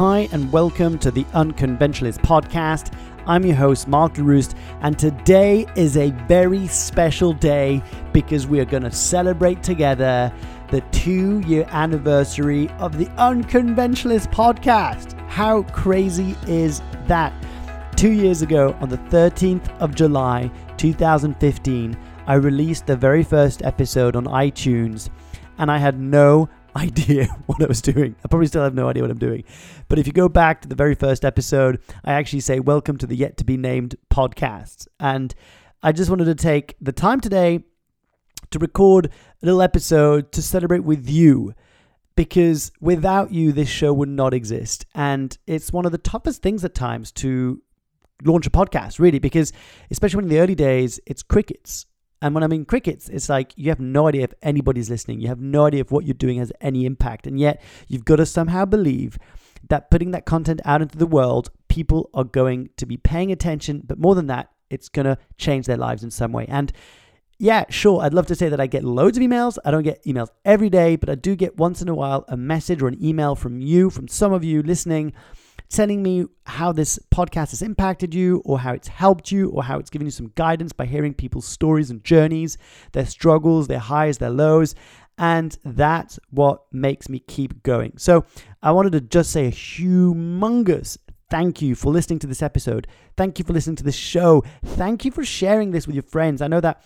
Hi, and welcome to the Unconventionalist podcast. I'm your host, Mark Leruste, and today is a very special day because we are going to celebrate together the two year anniversary of the Unconventionalist podcast. How crazy is that? Two years ago, on the 13th of July 2015, I released the very first episode on iTunes, and I had no idea what I was doing. I probably still have no idea what I'm doing. But if you go back to the very first episode, I actually say, Welcome to the Yet to Be Named podcast. And I just wanted to take the time today to record a little episode to celebrate with you because without you, this show would not exist. And it's one of the toughest things at times to launch a podcast, really, because especially in the early days, it's crickets. And when I mean crickets, it's like you have no idea if anybody's listening. You have no idea if what you're doing has any impact. And yet you've got to somehow believe that putting that content out into the world, people are going to be paying attention. But more than that, it's going to change their lives in some way. And yeah, sure, I'd love to say that I get loads of emails. I don't get emails every day, but I do get once in a while a message or an email from you, from some of you listening telling me how this podcast has impacted you, or how it's helped you, or how it's given you some guidance by hearing people's stories and journeys, their struggles, their highs, their lows. And that's what makes me keep going. So I wanted to just say a humongous thank you for listening to this episode. Thank you for listening to this show. Thank you for sharing this with your friends. I know that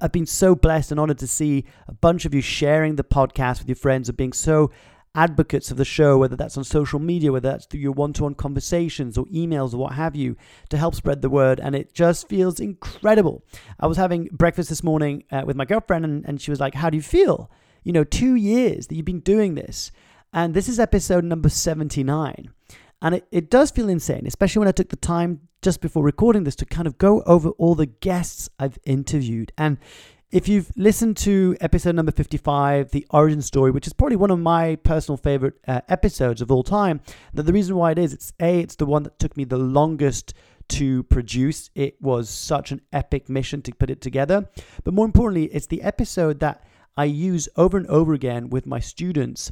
I've, been so blessed and honored to see a bunch of you sharing the podcast with your friends and being so advocates of the show, whether that's on social media, whether that's through your one to one conversations or emails or what have you, to help spread the word. And it just feels incredible. I was having breakfast this morning uh, with my girlfriend, and, and she was like, How do you feel? You know, two years that you've been doing this. And this is episode number 79. And it, it does feel insane, especially when I took the time just before recording this to kind of go over all the guests I've interviewed. And if you've listened to episode number 55, The Origin Story, which is probably one of my personal favorite uh, episodes of all time, that the reason why it is, it's A, it's the one that took me the longest to produce. It was such an epic mission to put it together. But more importantly, it's the episode that I use over and over again with my students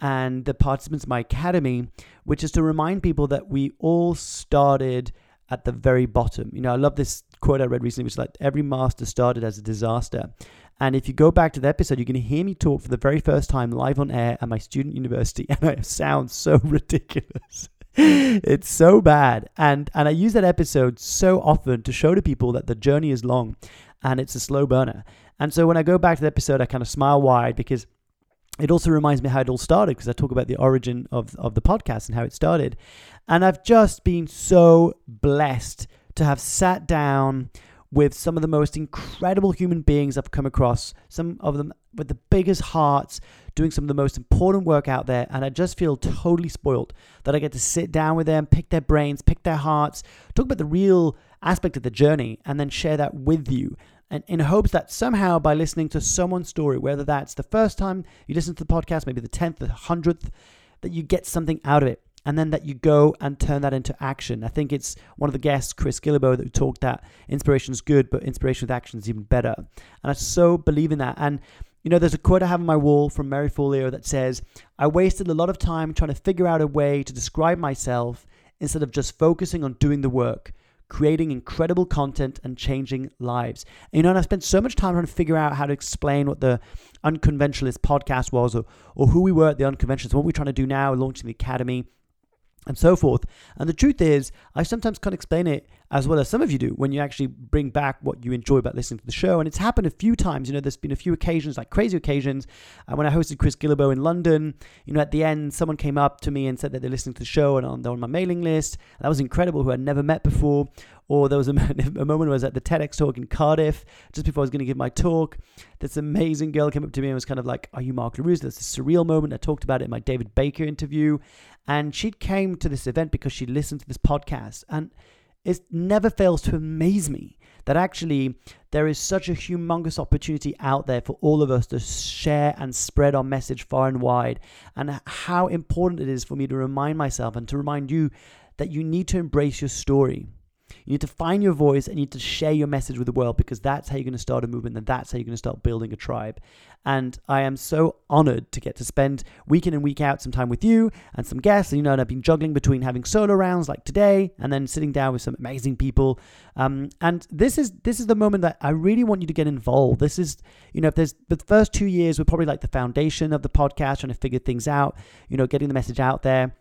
and the participants of my academy, which is to remind people that we all started at the very bottom. You know, I love this quote I read recently, which is like every master started as a disaster. And if you go back to the episode, you're going to hear me talk for the very first time live on air at my student university, and I sound so ridiculous. it's so bad, and and I use that episode so often to show to people that the journey is long, and it's a slow burner. And so when I go back to the episode, I kind of smile wide because it also reminds me how it all started because I talk about the origin of, of the podcast and how it started. And I've just been so blessed to have sat down with some of the most incredible human beings I've come across, some of them with the biggest hearts, doing some of the most important work out there. And I just feel totally spoiled that I get to sit down with them, pick their brains, pick their hearts, talk about the real aspect of the journey, and then share that with you and in hopes that somehow by listening to someone's story, whether that's the first time you listen to the podcast, maybe the 10th, the 100th, that you get something out of it and then that you go and turn that into action. I think it's one of the guests, Chris Guillebeau, that talked that inspiration is good, but inspiration with action is even better. And I so believe in that. And you know, there's a quote I have on my wall from Marie Forleo that says, I wasted a lot of time trying to figure out a way to describe myself instead of just focusing on doing the work creating incredible content and changing lives. And, you know, and I spent so much time trying to figure out how to explain what the Unconventionalist podcast was or, or who we were at the Unconventionalist, what we're trying to do now, launching the Academy, and so forth. And the truth is, I sometimes can't explain it as well as some of you do when you actually bring back what you enjoy about listening to the show. And it's happened a few times. You know, there's been a few occasions, like crazy occasions. Uh, when I hosted Chris Guillebeau in London, you know, at the end, someone came up to me and said that they're listening to the show and on, they're on my mailing list. That was incredible, who I'd never met before. Or there was a, a moment I was at the TEDx talk in Cardiff, just before I was going to give my talk. This amazing girl came up to me and was kind of like, Are you Mark Leruste? That's a surreal moment. I talked about it in my David Baker interview. And she came to this event because she listened to this podcast. And it never fails to amaze me that actually there is such a humongous opportunity out there for all of us to share and spread our message far and wide, and how important it is for me to remind myself and to remind you that you need to embrace your story. You need to find your voice and you need to share your message with the world because that's how you're going to start a movement and that's how you're going to start building a tribe. And I am so honored to get to spend week in and week out some time with you and some guests. And, you know, and I've been juggling between having solo rounds like today and then sitting down with some amazing people. Um, and this is this is the moment that I really want you to get involved. This is, you know, if there's the first two years were probably like the foundation of the podcast, trying to figure things out, you know, getting the message out there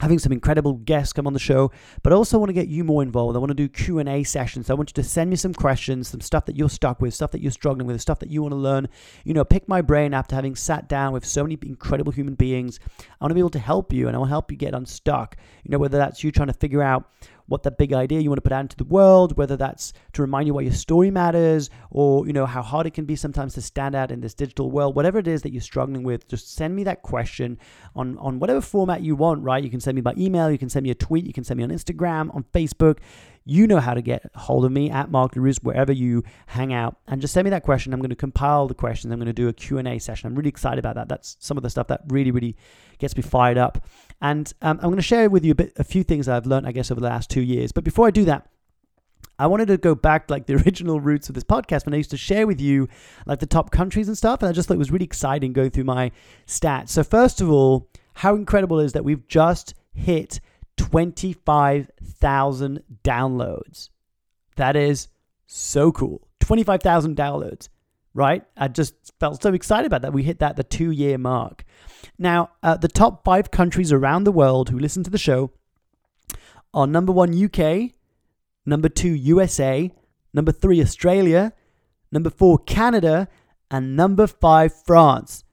having some incredible guests come on the show but I also want to get you more involved. I want to do q&a sessions. So i want you to send me some questions some stuff that you're stuck with stuff that you're struggling with stuff that you want to learn. You know pick my brain after having sat down with so many incredible human beings. I want to be able to help you and i want to help you get unstuck. You know whether that's you trying to figure out what that big idea you want to put out into the world, whether that's to remind you why your story matters or, you know, how hard it can be sometimes to stand out in this digital world, whatever it is that you're struggling with, just send me that question on, on whatever format you want, right? You can send me by email, you can send me a tweet, you can send me on Instagram, on Facebook. You know how to get hold of me at Mark Leruste, wherever you hang out. And just send me that question. I'm going to compile the questions. I'm going to do a Q&A session. I'm really excited about that. That's some of the stuff that really, really gets me fired up. And um, I'm going to share with you a bit, a few things I've learned, I guess, over the last two years. But before I do that, I wanted to go back like the original roots of this podcast when I used to share with you like the top countries and stuff. And I just thought it was really exciting going through my stats. So, first of all, how incredible is that we've just hit 25,000 downloads? That is so cool. 25,000 downloads, right? I just felt so excited about that. We hit that the two year mark. Now, uh, the top five countries around the world who listen to the show are number one, UK, number two, USA, number three, Australia, number four, Canada, and number five, France.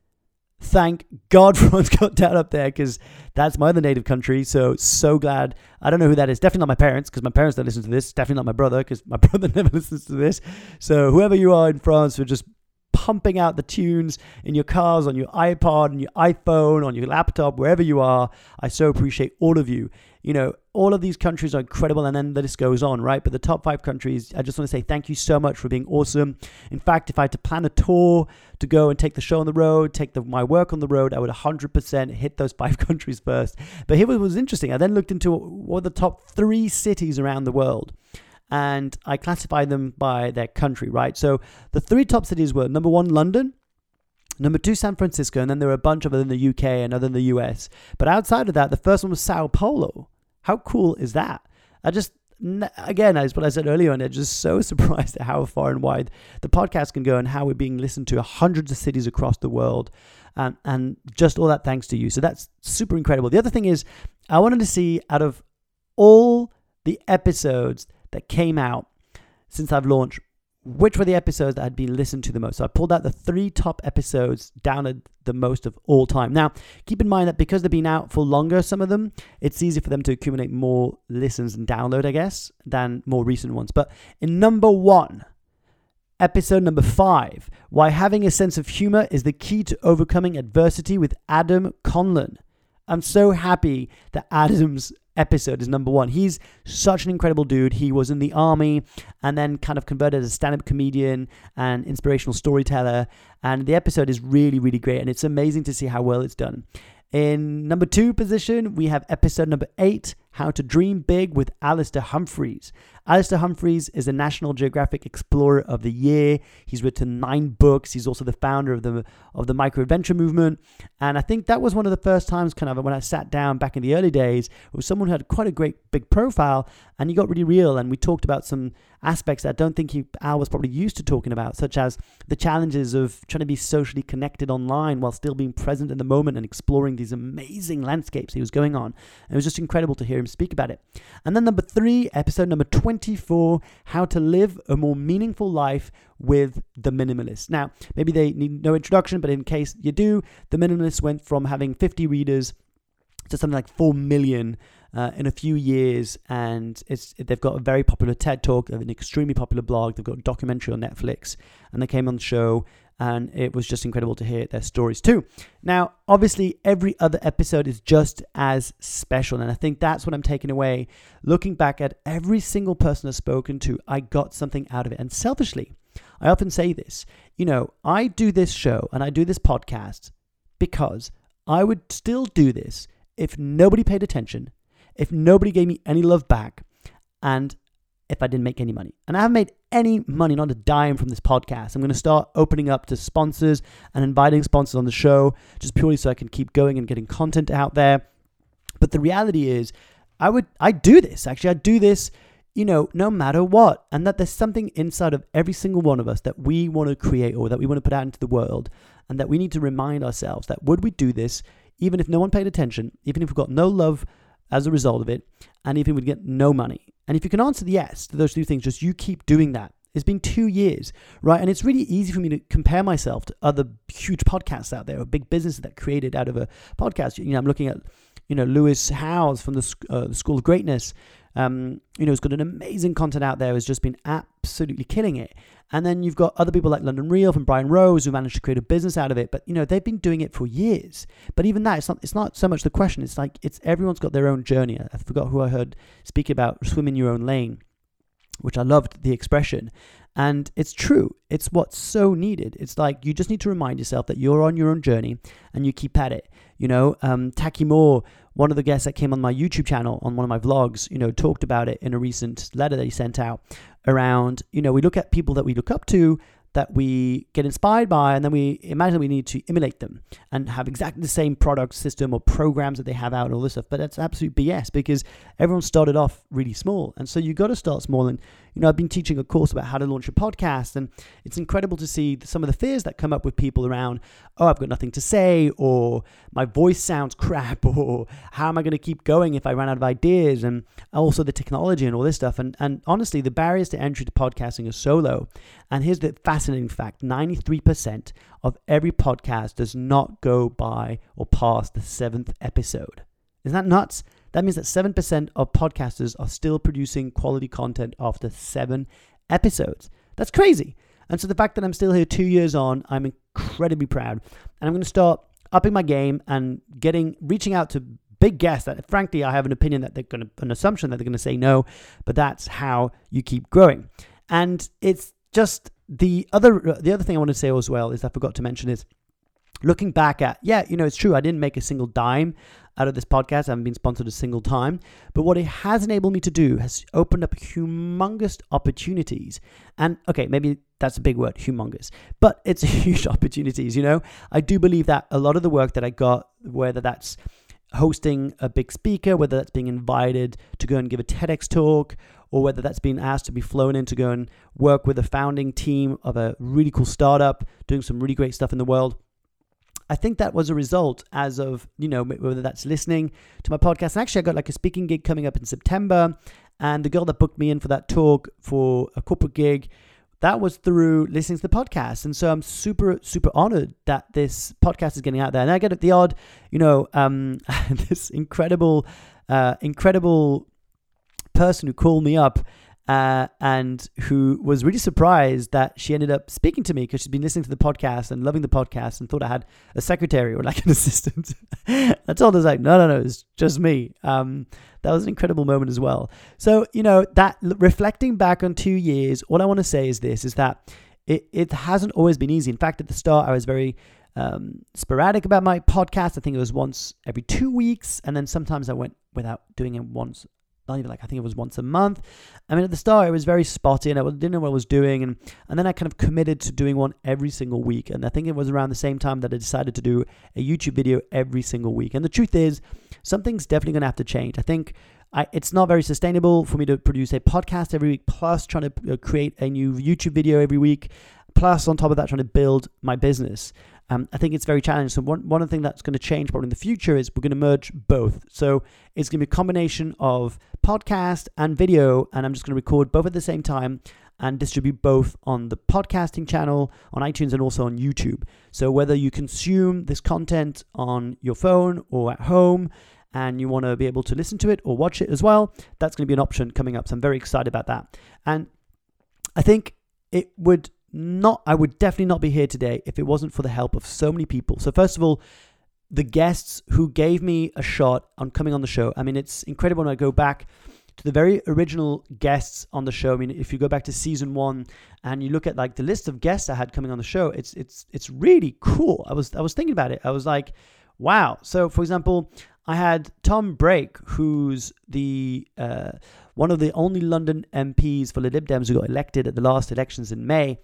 Thank God France got down up there because that's my other native country. So, so glad. I don't know who that is. Definitely not my parents because my parents don't listen to this. Definitely not my brother because my brother never listens to this. So, whoever you are in France for just pumping out the tunes in your cars, on your iPod, on your iPhone, on your laptop, wherever you are. I so appreciate all of you. You know, all of these countries are incredible, and then the list goes on, right? But the top five countries, I just want to say thank you so much for being awesome. In fact, if I had to plan a tour to go and take the show on the road, take the, my work on the road, I would 100% hit those five countries first. But here was interesting. I then looked into what the top three cities around the world and I classify them by their country, right? So the three top cities were number one, London. Number two, San Francisco, and then there were a bunch of other in the UK and other in the US. But outside of that, the first one was Sao Paulo. How cool is that? I just again, as what I said earlier, and I'm just so surprised at how far and wide the podcast can go and how we're being listened to hundreds of cities across the world. And, and just all that thanks to you. So that's super incredible. The other thing is, I wanted to see out of all the episodes that came out since I've launched, which were the episodes that had been listened to the most. So I pulled out the three top episodes downloaded the most of all time. Now, keep in mind that because they've been out for longer, some of them, it's easy for them to accumulate more listens and download, I guess, than more recent ones. But in number one, episode number five, why having a sense of humor is the key to overcoming adversity with Adam Conlon. I'm so happy that Adam's episode is number one. He's such an incredible dude. He was in the army and then kind of converted as a stand up comedian and inspirational storyteller. And the episode is really, really great. And it's amazing to see how well it's done. In number two position, we have episode number eight How to Dream Big with Alastair Humphreys. Alastair Humphreys is a National Geographic Explorer of the Year. He's written nine books. He's also the founder of the of the micro adventure movement. And I think that was one of the first times, kind of, when I sat down back in the early days, with someone who had quite a great big profile, and he got really real. And we talked about some aspects that I don't think he, Al was probably used to talking about, such as the challenges of trying to be socially connected online while still being present in the moment and exploring these amazing landscapes he was going on. And it was just incredible to hear him speak about it. And then number three, episode number 24, how to live a more meaningful life with the minimalist. Now, maybe they need no introduction, but in case you do, the minimalist went from having 50 readers to something like 4 million uh, in a few years, and it's they've got a very popular TED talk, an extremely popular blog. They've got a documentary on Netflix, and they came on the show, and it was just incredible to hear their stories too. Now, obviously, every other episode is just as special, and I think that's what I'm taking away. Looking back at every single person I've spoken to, I got something out of it, and selfishly, I often say this. You know, I do this show and I do this podcast because I would still do this if nobody paid attention if nobody gave me any love back and if I didn't make any money. And I haven't made any money, not a dime from this podcast. I'm going to start opening up to sponsors and inviting sponsors on the show just purely so I can keep going and getting content out there. But the reality is, I would I do this. Actually, I do this, you know, no matter what. And that there's something inside of every single one of us that we want to create or that we want to put out into the world and that we need to remind ourselves that would we do this even if no one paid attention, even if we got no love as a result of it, and even if we get no money. And if you can answer the yes to those two things, just you keep doing that. It's been two years, right? And it's really easy for me to compare myself to other huge podcasts out there or big businesses that created out of a podcast. You know, I'm looking at, you know, Lewis Howes from the, uh, the School of Greatness. Um, you know, has got an amazing content out there. Has just been absolutely killing it. And then you've got other people like London Real from Brian Rose who managed to create a business out of it. But you know, they've been doing it for years. But even that, it's not it's not so much the question. It's like it's everyone's got their own journey. I forgot who I heard speak about swim in your own lane, which I loved the expression. And it's true. It's what's so needed. It's like you just need to remind yourself that you're on your own journey and you keep at it. You know, um, Taki Moore, one of the guests that came on my YouTube channel on one of my vlogs, you know, talked about it in a recent letter that he sent out around, you know, we look at people that we look up to that we get inspired by, and then we imagine we need to emulate them and have exactly the same product system or programs that they have out and all this stuff. But that's absolute BS because everyone started off really small. And so you got to start small. And, you know, I've been teaching a course about how to launch a podcast, and it's incredible to see some of the fears that come up with people around, oh, I've got nothing to say, or my voice sounds crap, or how am I going to keep going if I run out of ideas, and also the technology and all this stuff. And, and honestly, the barriers to entry to podcasting are so low. And here's the fascinating fact 93% of every podcast does not go by or past the seventh episode. Isn't that nuts? That means that 7% of podcasters are still producing quality content after seven episodes. That's crazy. And so the fact that I'm still here two years on, I'm incredibly proud. And I'm going to start upping my game and getting, reaching out to big guests that frankly I have an opinion that they're going to, an assumption that they're going to say no, but that's how you keep growing. And it's just the other, the other thing I want to say as well is I forgot to mention is looking back at, yeah, you know, it's true. I didn't make a single dime out of this podcast. I haven't been sponsored a single time. But what it has enabled me to do has opened up humongous opportunities. And okay, maybe that's a big word, humongous, but it's huge opportunities. You know, I do believe that a lot of the work that I got, whether that's hosting a big speaker, whether that's being invited to go and give a TEDx talk, or whether that's being asked to be flown in to go and work with a founding team of a really cool startup doing some really great stuff in the world. I think that was a result as of, you know, whether that's listening to my podcast. And actually, I got like a speaking gig coming up in September. And the girl that booked me in for that talk for a corporate gig, that was through listening to the podcast. And so I'm super, super honored that this podcast is getting out there. And I get the odd, you know, um, this incredible, uh, incredible person who called me up uh, and who was really surprised that she ended up speaking to me because she'd been listening to the podcast and loving the podcast and thought I had a secretary or like an assistant. I told her, like, no, no, no, it's just me. Um, that was an incredible moment as well. So, you know, that reflecting back on two years, all I want to say is this is that it, it hasn't always been easy. In fact, at the start, I was very um, sporadic about my podcast. I think it was once every two weeks. And then sometimes I went without doing it once like I think it was once a month. I mean, at the start it was very spotty, and I didn't know what I was doing, and and then I kind of committed to doing one every single week. And I think it was around the same time that I decided to do a YouTube video every single week. And the truth is, something's definitely going to have to change. I think. I, it's not very sustainable for me to produce a podcast every week, plus trying to uh, create a new YouTube video every week, plus on top of that, trying to build my business. Um, I think it's very challenging. So one, one of the things that's going to change probably in the future is we're going to merge both. So it's going to be a combination of podcast and video, and I'm just going to record both at the same time and distribute both on the podcasting channel, on iTunes, and also on YouTube. So whether you consume this content on your phone or at home, and you want to be able to listen to it or watch it as well, that's going to be an option coming up. So I'm very excited about that. And I think it would not I would definitely not be here today if it wasn't for the help of so many people. So first of all, the guests who gave me a shot on coming on the show. I mean, it's incredible when I go back to the very original guests on the show. I mean, if you go back to season one and you look at like the list of guests I had coming on the show, it's it's it's really cool. I was I was thinking about it. I was like, wow. So for example, I had Tom Brake, who's the uh, one of the only London MPs for the Lib Dems who got elected at the last elections in May.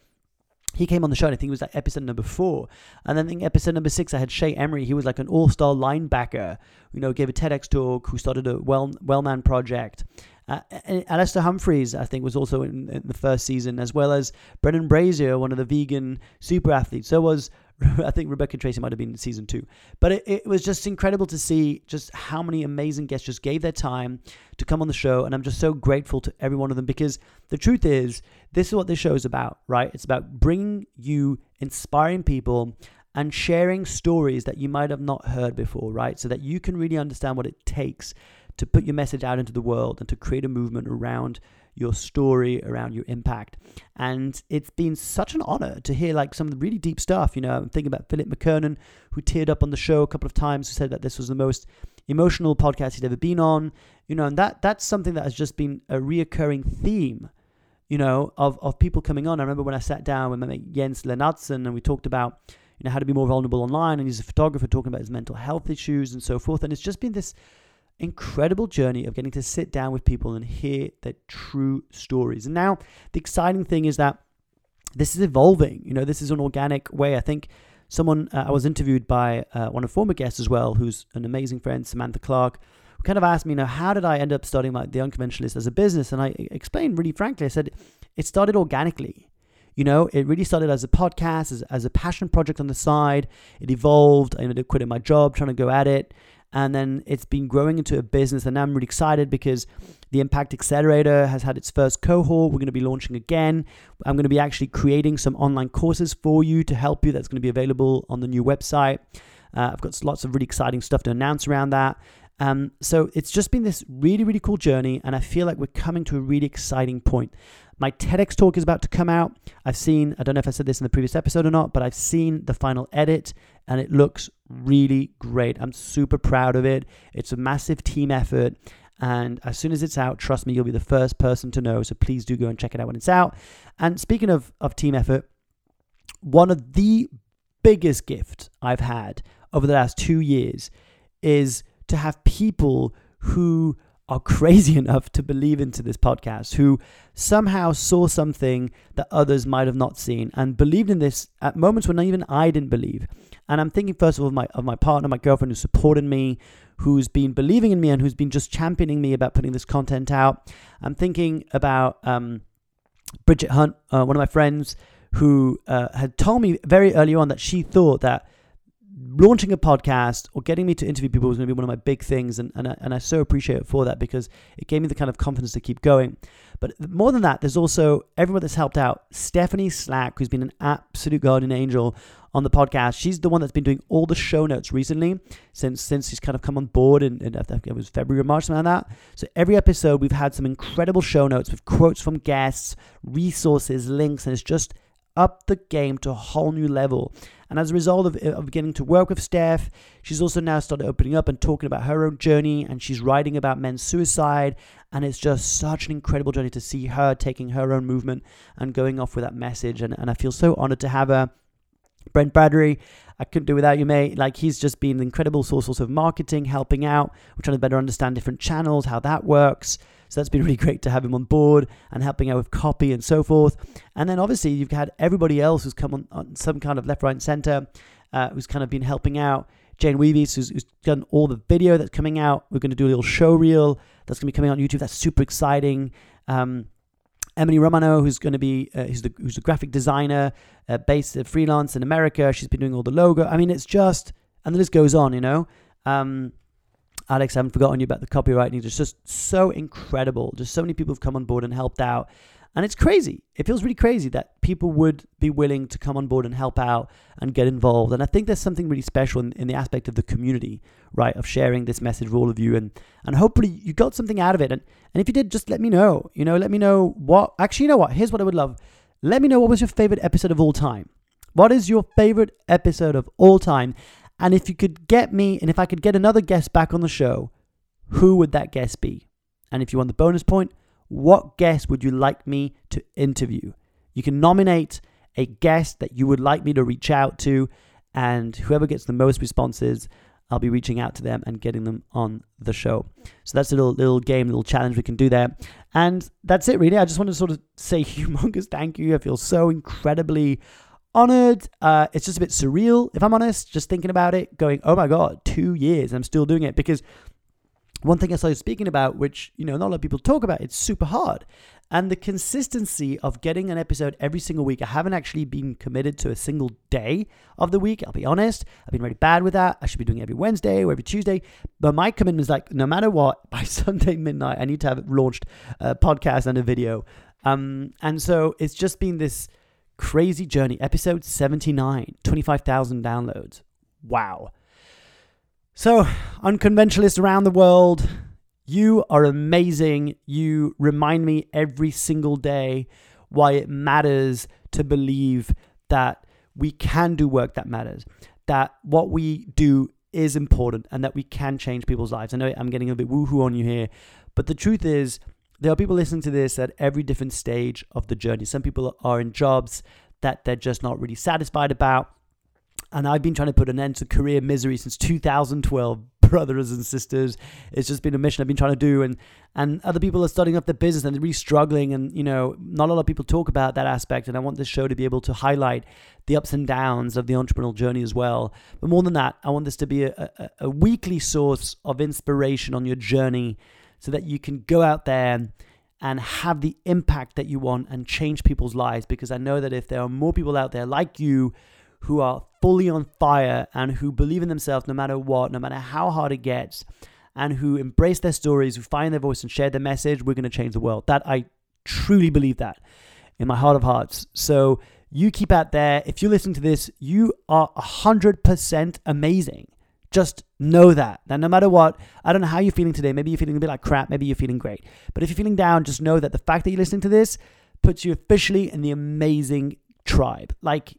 He came on the show, and I think it was like episode number four. And then I think episode number six, I had Shay Emery. He was like an all-star linebacker, you know, gave a TEDx talk, who started a well Wellman project. Uh, Alastair Humphreys, I think, was also in, in, the first season, as well as Brendan Brazier, one of the vegan super athletes. So it was I think Rebecca Tracy might have been in season two. But it, it, was just incredible to see just how many amazing guests just gave their time to come on the show. And I'm just so grateful to every one of them because the truth is, this is what this show is about, right? It's about bringing you inspiring people and sharing stories that you might have not heard before, right? So that you can really understand what it takes to put your message out into the world and to create a movement around your story, around your impact. And it's been such an honor to hear like some of the really deep stuff. You know, I'm thinking about Philip McKernan, who teared up on the show a couple of times, who said that this was the most emotional podcast he'd ever been on. You know, and that that's something that has just been a reoccurring theme. You know, of, of people coming on. I remember when I sat down with my mate Jens Lennartson and we talked about, you know, how to be more vulnerable online. And he's a photographer talking about his mental health issues and so forth. And it's just been this incredible journey of getting to sit down with people and hear their true stories. And now the exciting thing is that this is evolving. You know, this is an organic way. I think someone uh, I was interviewed by uh, one of former guests as well, who's an amazing friend, Samantha Clark, who kind of asked me, you know, how did I end up starting like the Unconventionalist as a business? And I explained really frankly, I said it started organically. You know, it really started as a podcast, as, as a passion project on the side. It evolved. I ended up quitting my job, trying to go at it and then it's been growing into a business. And I'm really excited because the Impact Accelerator has had its first cohort. We're going to be launching again. I'm going to be actually creating some online courses for you to help you. That's going to be available on the new website. Uh, I've got lots of really exciting stuff to announce around that. Um, so it's just been this really, really cool journey, and I feel like we're coming to a really exciting point. My TEDx talk is about to come out. I've seen, I don't know if I said this in the previous episode or not, but I've seen the final edit and it looks really great. I'm super proud of it. It's a massive team effort. And as soon as it's out, trust me, you'll be the first person to know. So please do go and check it out when it's out. And speaking of, of team effort, one of the biggest gifts I've had over the last two years is to have people who are crazy enough to believe into this podcast, who somehow saw something that others might have not seen and believed in this at moments when even I didn't believe. And I'm thinking first of all of my of my partner, my girlfriend who supported me, who's been believing in me and who's been just championing me about putting this content out. I'm thinking about um, Bridget Hunt, uh, one of my friends, who uh, had told me very early on that she thought that launching a podcast or getting me to interview people was going to be one of my big things. And, and, I, and I so appreciate it for that because it gave me the kind of confidence to keep going. But more than that, there's also everyone that's helped out. Stephanie Slack, who's been an absolute guardian angel on the podcast. She's the one that's been doing all the show notes recently since since she's kind of come on board in I think it was February or March, something like that. So every episode we've had some incredible show notes with quotes from guests, resources, links, and it's just up the game to a whole new level. And as a result of, of beginning to work with Steph, she's also now started opening up and talking about her own journey. And she's writing about men's suicide. And it's just such an incredible journey to see her taking her own movement and going off with that message. And, and I feel so honored to have her. Brent Bradbury, I couldn't do without you, mate. Like he's just been an incredible source of marketing, helping out. We're trying to better understand different channels, how that works. So that's been really great to have him on board and helping out with copy and so forth. And then obviously you've had everybody else who's come on, on some kind of left, right, and center, uh, who's kind of been helping out. Jane Weavies, who's, who's, done all the video that's coming out. We're going to do a little show reel that's going to be coming out on YouTube. That's super exciting. Um, Emily Romano, who's going to be uh, who's, the, who's a graphic designer uh, based at freelance in America. She's been doing all the logo. I mean, it's just, and the list goes on, you know. Um, Alex, I haven't forgotten you about the copywriting. It's just so incredible. Just so many people have come on board and helped out. And it's crazy. It feels really crazy that people would be willing to come on board and help out and get involved. And I think there's something really special in, in the aspect of the community, right? Of sharing this message with all of you. And and hopefully you got something out of it. And and if you did, just let me know. You know, let me know what actually you know what? Here's what I would love. Let me know what was your favorite episode of all time. What is your favorite episode of all time? And if you could get me, and if I could get another guest back on the show, who would that guest be? And if you want the bonus point, what guest would you like me to interview? You can nominate a guest that you would like me to reach out to, and whoever gets the most responses, I'll be reaching out to them and getting them on the show. So that's a little little game, little challenge we can do there. And that's it, really. I just want to sort of say humongous thank you. I feel so incredibly honored. Uh, it's just a bit surreal, if I'm honest, just thinking about it, going, oh my God, two years, I'm still doing it. Because one thing I started speaking about, which, you know, not a lot of people talk about, it's super hard. And the consistency of getting an episode every single week, I haven't actually been committed to a single day of the week. I'll be honest. I've been really bad with that. I should be doing it every Wednesday or every Tuesday. But my commitment is like, no matter what, by Sunday midnight, I need to have launched a podcast and a video. Um, and so it's just been this crazy journey. Episode 79, 25,000 downloads. Wow. So, unconventionalists around the world, you are amazing. You remind me every single day why it matters to believe that we can do work that matters, that what we do is important, and that we can change people's lives. I know I'm getting a bit woohoo on you here, but the truth is, there are people listening to this at every different stage of the journey. Some people are in jobs that they're just not really satisfied about. And I've been trying to put an end to career misery since 2012 brothers and sisters. It's just been a mission I've been trying to do, and and other people are starting up their business and they're really struggling, and you know, not a lot of people talk about that aspect. And I want this show to be able to highlight the ups and downs of the entrepreneurial journey as well. But more than that, I want this to be a, a, a weekly source of inspiration on your journey, so that you can go out there and have the impact that you want and change people's lives. Because I know that if there are more people out there like you who are fully on fire and who believe in themselves no matter what, no matter how hard it gets, and who embrace their stories, who find their voice and share their message, we're going to change the world. That I truly believe that in my heart of hearts. So you keep out there. If you're listening to this, you are 100% amazing. Just know that. That no matter what, I don't know how you're feeling today. Maybe you're feeling a bit like crap. Maybe you're feeling great. But if you're feeling down, just know that the fact that you're listening to this puts you officially in the amazing tribe. Like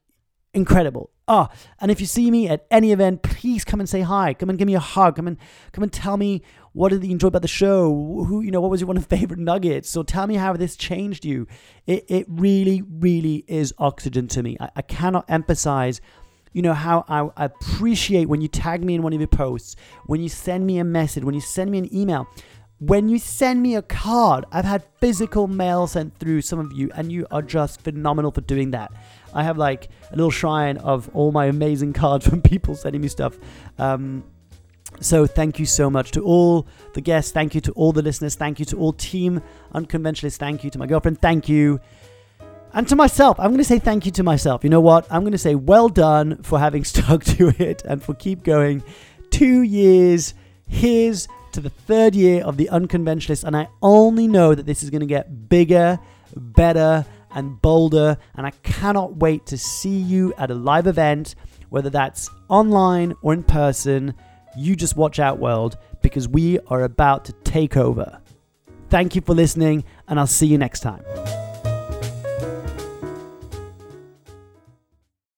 incredible. Oh, and if you see me at any event, please come and say hi. Come and give me a hug. Come and come and tell me what did you enjoy about the show. Who you know, what was your one of favorite nuggets? So tell me how this changed you. It it really, really is oxygen to me. I, I cannot emphasize. You know how I, appreciate when you tag me in one of your posts, when you send me a message, when you send me an email when you send me a card, I've had physical mail sent through some of you, and you are just phenomenal for doing that. I have like a little shrine of all my amazing cards from people sending me stuff. Um, so thank you so much to all the guests. Thank you to all the listeners. Thank you to all team unconventionalists. Thank you to my girlfriend. Thank you. And to myself, I'm going to say thank you to myself. You know what? I'm going to say well done for having stuck to it and for keep going. Two years. Here's to the third year of the unconventionalist. And I only know that this is going to get bigger, better, and bolder. And I cannot wait to see you at a live event, whether that's online or in person. You just watch out, world, because we are about to take over. Thank you for listening, and I'll see you next time.